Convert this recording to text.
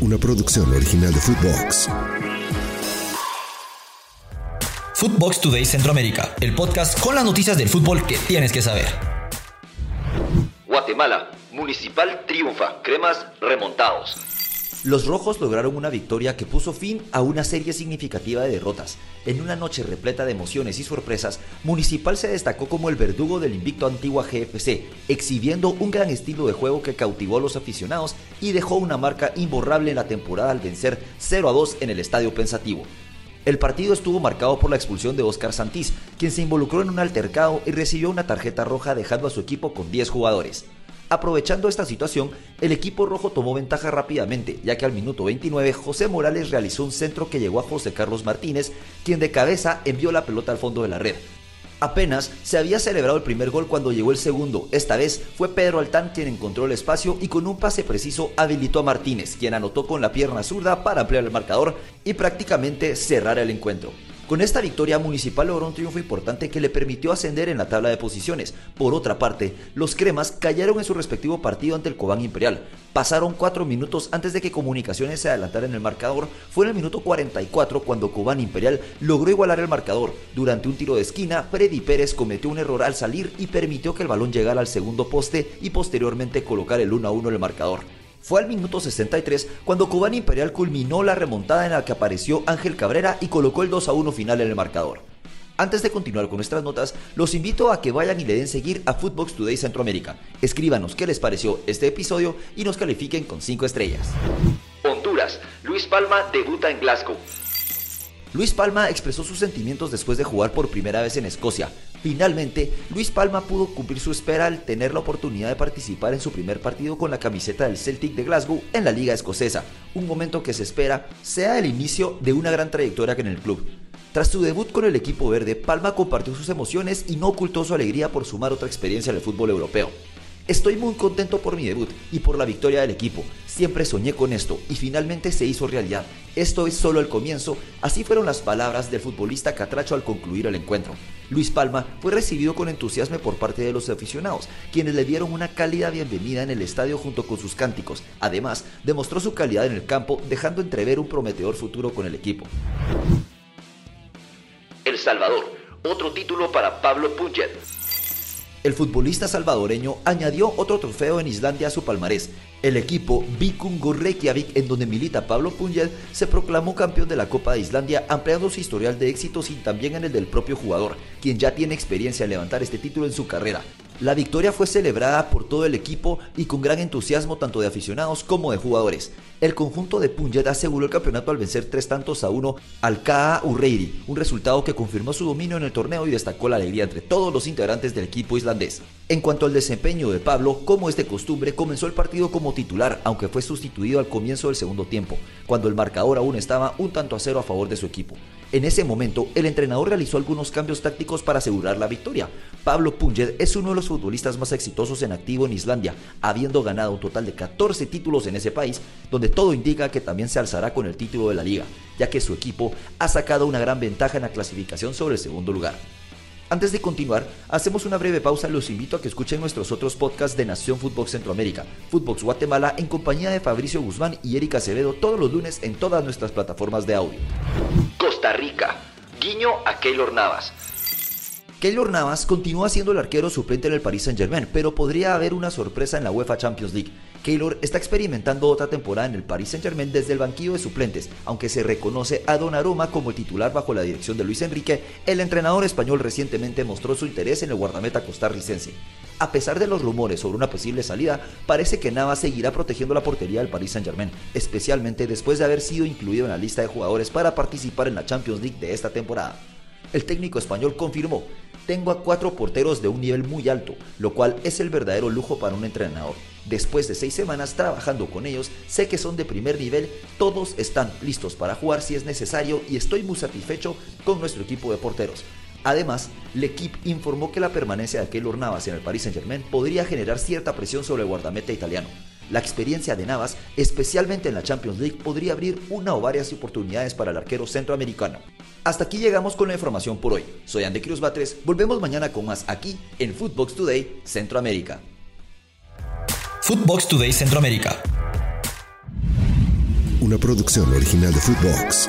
una producción original de Footbox. Footbox Today Centroamérica, el podcast con las noticias del fútbol que tienes que saber. Guatemala, Municipal triunfa, cremas remontados. Los rojos lograron una victoria que puso fin a una serie significativa de derrotas. En una noche repleta de emociones y sorpresas, Municipal se destacó como el verdugo del invicto Antigua GFC, exhibiendo un gran estilo de juego que cautivó a los aficionados y dejó una marca imborrable en la temporada al vencer 0 a 2 en el Estadio Pensativo. El partido estuvo marcado por la expulsión de Oscar Santís, quien se involucró en un altercado y recibió una tarjeta roja dejando a su equipo con 10 jugadores. Aprovechando esta situación, el equipo rojo tomó ventaja rápidamente, ya que al minuto 29 José Morales realizó un centro que llegó a José Carlos Martínez, quien de cabeza envió la pelota al fondo de la red. Apenas se había celebrado el primer gol cuando llegó el segundo. Esta vez fue Pedro Altán quien encontró el espacio y con un pase preciso habilitó a Martínez, quien anotó con la pierna zurda para ampliar el marcador y prácticamente cerrar el encuentro. Con esta victoria Municipal logró un triunfo importante que le permitió ascender en la tabla de posiciones. Por otra parte, los cremas cayeron en su respectivo partido ante el Cobán Imperial. Pasaron cuatro minutos antes de que Comunicaciones se adelantara en el marcador. Fue en el minuto 44 cuando Cobán Imperial logró igualar el marcador. Durante un tiro de esquina, Freddy Pérez cometió un error al salir y permitió que el balón llegara al segundo poste y posteriormente colocar el 1 a 1 en el marcador. Fue al minuto 63 cuando Cobán Imperial culminó la remontada en la que apareció Ángel Cabrera y colocó el 2 a 1 final en el marcador. Antes de continuar con nuestras notas, los invito a que vayan y le den seguir a Footbox Today Centroamérica. Escríbanos qué les pareció este episodio y nos califiquen con 5 estrellas. Honduras, Luis Palma debuta en Glasgow. Luis Palma expresó sus sentimientos después de jugar por primera vez en Escocia. Finalmente, Luis Palma pudo cumplir su espera al tener la oportunidad de participar en su primer partido con la camiseta del Celtic de Glasgow en la Liga Escocesa, un momento que se espera sea el inicio de una gran trayectoria en el club. Tras su debut con el equipo verde, Palma compartió sus emociones y no ocultó su alegría por sumar otra experiencia en el fútbol europeo. Estoy muy contento por mi debut y por la victoria del equipo. Siempre soñé con esto y finalmente se hizo realidad. Esto es solo el comienzo. Así fueron las palabras del futbolista Catracho al concluir el encuentro. Luis Palma fue recibido con entusiasmo por parte de los aficionados, quienes le dieron una cálida bienvenida en el estadio junto con sus cánticos. Además, demostró su calidad en el campo, dejando entrever un prometedor futuro con el equipo. El Salvador, otro título para Pablo Punget. El futbolista salvadoreño añadió otro trofeo en Islandia a su palmarés. El equipo Vikingur Reykjavik, en donde milita Pablo Pungel, se proclamó campeón de la Copa de Islandia, ampliando su historial de éxitos y también en el del propio jugador, quien ya tiene experiencia en levantar este título en su carrera. La victoria fue celebrada por todo el equipo y con gran entusiasmo tanto de aficionados como de jugadores. El conjunto de Punjab aseguró el campeonato al vencer tres tantos a uno al KA Urreiri, un resultado que confirmó su dominio en el torneo y destacó la alegría entre todos los integrantes del equipo islandés. En cuanto al desempeño de Pablo, como es de costumbre, comenzó el partido como titular, aunque fue sustituido al comienzo del segundo tiempo, cuando el marcador aún estaba un tanto a cero a favor de su equipo. En ese momento, el entrenador realizó algunos cambios tácticos para asegurar la victoria. Pablo Punjed es uno de los futbolistas más exitosos en activo en Islandia, habiendo ganado un total de 14 títulos en ese país, donde todo indica que también se alzará con el título de la liga, ya que su equipo ha sacado una gran ventaja en la clasificación sobre el segundo lugar. Antes de continuar, hacemos una breve pausa los invito a que escuchen nuestros otros podcasts de Nación Fútbol Centroamérica, Footbox Guatemala, en compañía de Fabricio Guzmán y Erika Acevedo todos los lunes en todas nuestras plataformas de audio. Costa Rica, guiño a Keylor Navas. Keylor Navas continúa siendo el arquero suplente en el Paris Saint Germain, pero podría haber una sorpresa en la UEFA Champions League. Keylor está experimentando otra temporada en el Paris Saint Germain desde el banquillo de suplentes, aunque se reconoce a Donnarumma como titular bajo la dirección de Luis Enrique, el entrenador español recientemente mostró su interés en el guardameta costarricense. A pesar de los rumores sobre una posible salida, parece que Navas seguirá protegiendo la portería del Paris Saint Germain, especialmente después de haber sido incluido en la lista de jugadores para participar en la Champions League de esta temporada. El técnico español confirmó, tengo a cuatro porteros de un nivel muy alto, lo cual es el verdadero lujo para un entrenador. Después de seis semanas trabajando con ellos, sé que son de primer nivel, todos están listos para jugar si es necesario y estoy muy satisfecho con nuestro equipo de porteros. Además, L'Equipe informó que la permanencia de Keylor Navas en el Paris Saint-Germain podría generar cierta presión sobre el guardameta italiano. La experiencia de Navas, especialmente en la Champions League, podría abrir una o varias oportunidades para el arquero centroamericano. Hasta aquí llegamos con la información por hoy. Soy Andy Cruz Batres, volvemos mañana con más aquí en Footbox Today Centroamérica. Footbox Today Centroamérica. una producción original de Footbox.